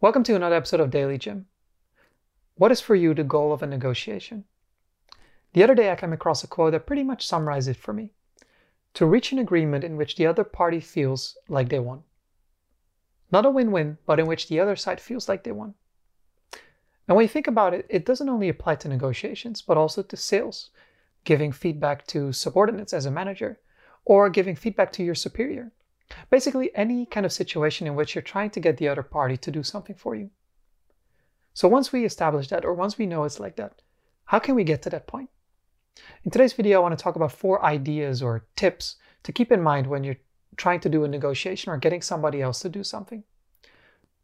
Welcome to another episode of Daily Jim. What is for you the goal of a negotiation? The other day I came across a quote that pretty much summarized it for me. To reach an agreement in which the other party feels like they won. Not a win win, but in which the other side feels like they won. And when you think about it, it doesn't only apply to negotiations, but also to sales, giving feedback to subordinates as a manager, or giving feedback to your superior. Basically, any kind of situation in which you're trying to get the other party to do something for you. So once we establish that, or once we know it's like that, how can we get to that point? In today's video, I want to talk about four ideas or tips to keep in mind when you're trying to do a negotiation or getting somebody else to do something.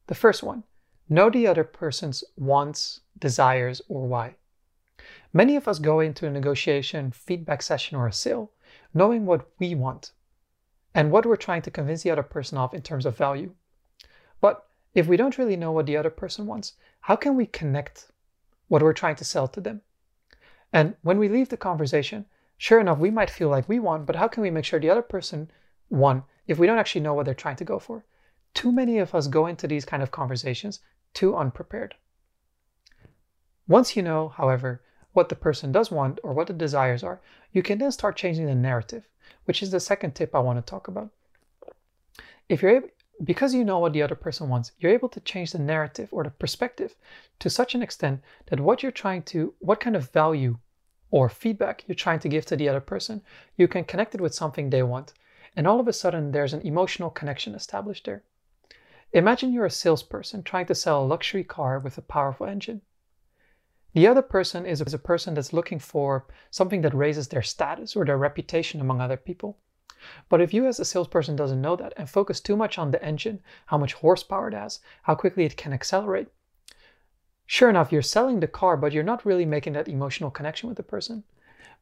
The first one, know the other person's wants, desires, or why. Many of us go into a negotiation, feedback session, or a sale knowing what we want and what we're trying to convince the other person of in terms of value. But if we don't really know what the other person wants, how can we connect what we're trying to sell to them? And when we leave the conversation, sure enough, we might feel like we won, but how can we make sure the other person won if we don't actually know what they're trying to go for? Too many of us go into these kind of conversations too unprepared. Once you know, however, what the person does want or what the desires are, you can then start changing the narrative, which is the second tip I want to talk about. If you're able, because you know what the other person wants, you're able to change the narrative or the perspective to such an extent that what you're trying to, what kind of value or feedback you're trying to give to the other person, you can connect it with something they want. And all of a sudden, there's an emotional connection established there. Imagine you're a salesperson trying to sell a luxury car with a powerful engine. The other person is a person that's looking for something that raises their status or their reputation among other people. But if you as a salesperson doesn't know that and focus too much on the engine, how much horsepower it has, how quickly it can accelerate, sure enough, you're selling the car, but you're not really making that emotional connection with the person.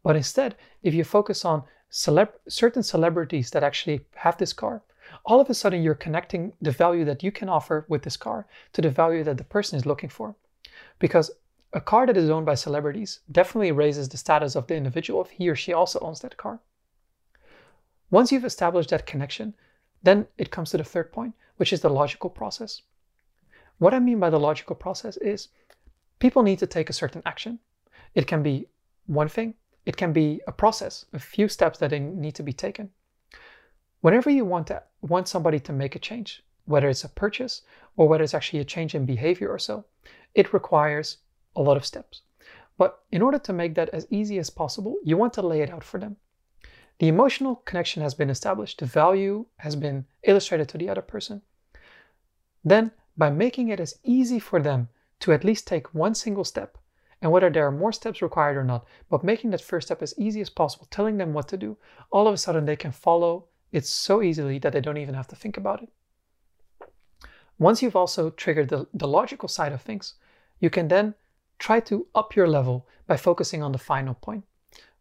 But instead, if you focus on celeb- certain celebrities that actually have this car, all of a sudden you're connecting the value that you can offer with this car to the value that the person is looking for. Because a car that is owned by celebrities definitely raises the status of the individual if he or she also owns that car. Once you've established that connection, then it comes to the third point, which is the logical process. What I mean by the logical process is people need to take a certain action. It can be one thing, it can be a process, a few steps that need to be taken. Whenever you want to want somebody to make a change, whether it's a purchase or whether it's actually a change in behavior or so, it requires a lot of steps. But in order to make that as easy as possible, you want to lay it out for them. The emotional connection has been established, the value has been illustrated to the other person. Then, by making it as easy for them to at least take one single step, and whether there are more steps required or not, but making that first step as easy as possible, telling them what to do, all of a sudden they can follow it so easily that they don't even have to think about it. Once you've also triggered the, the logical side of things, you can then try to up your level by focusing on the final point,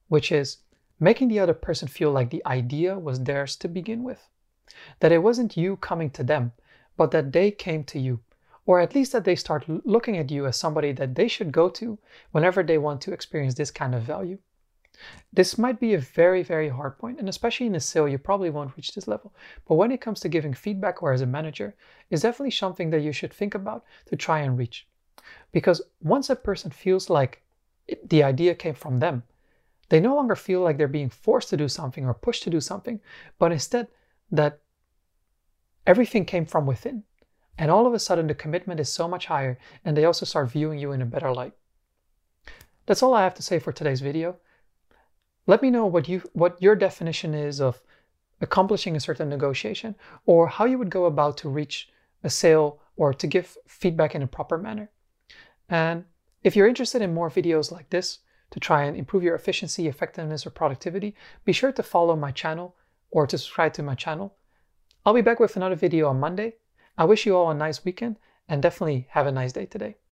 which is making the other person feel like the idea was theirs to begin with. That it wasn't you coming to them, but that they came to you. Or at least that they start looking at you as somebody that they should go to whenever they want to experience this kind of value. This might be a very, very hard point, and especially in a sale, you probably won't reach this level. But when it comes to giving feedback or as a manager, it's definitely something that you should think about to try and reach. Because once a person feels like the idea came from them, they no longer feel like they're being forced to do something or pushed to do something, but instead that everything came from within. And all of a sudden, the commitment is so much higher, and they also start viewing you in a better light. That's all I have to say for today's video. Let me know what you what your definition is of accomplishing a certain negotiation, or how you would go about to reach a sale or to give feedback in a proper manner. And if you're interested in more videos like this to try and improve your efficiency, effectiveness, or productivity, be sure to follow my channel or to subscribe to my channel. I'll be back with another video on Monday. I wish you all a nice weekend and definitely have a nice day today.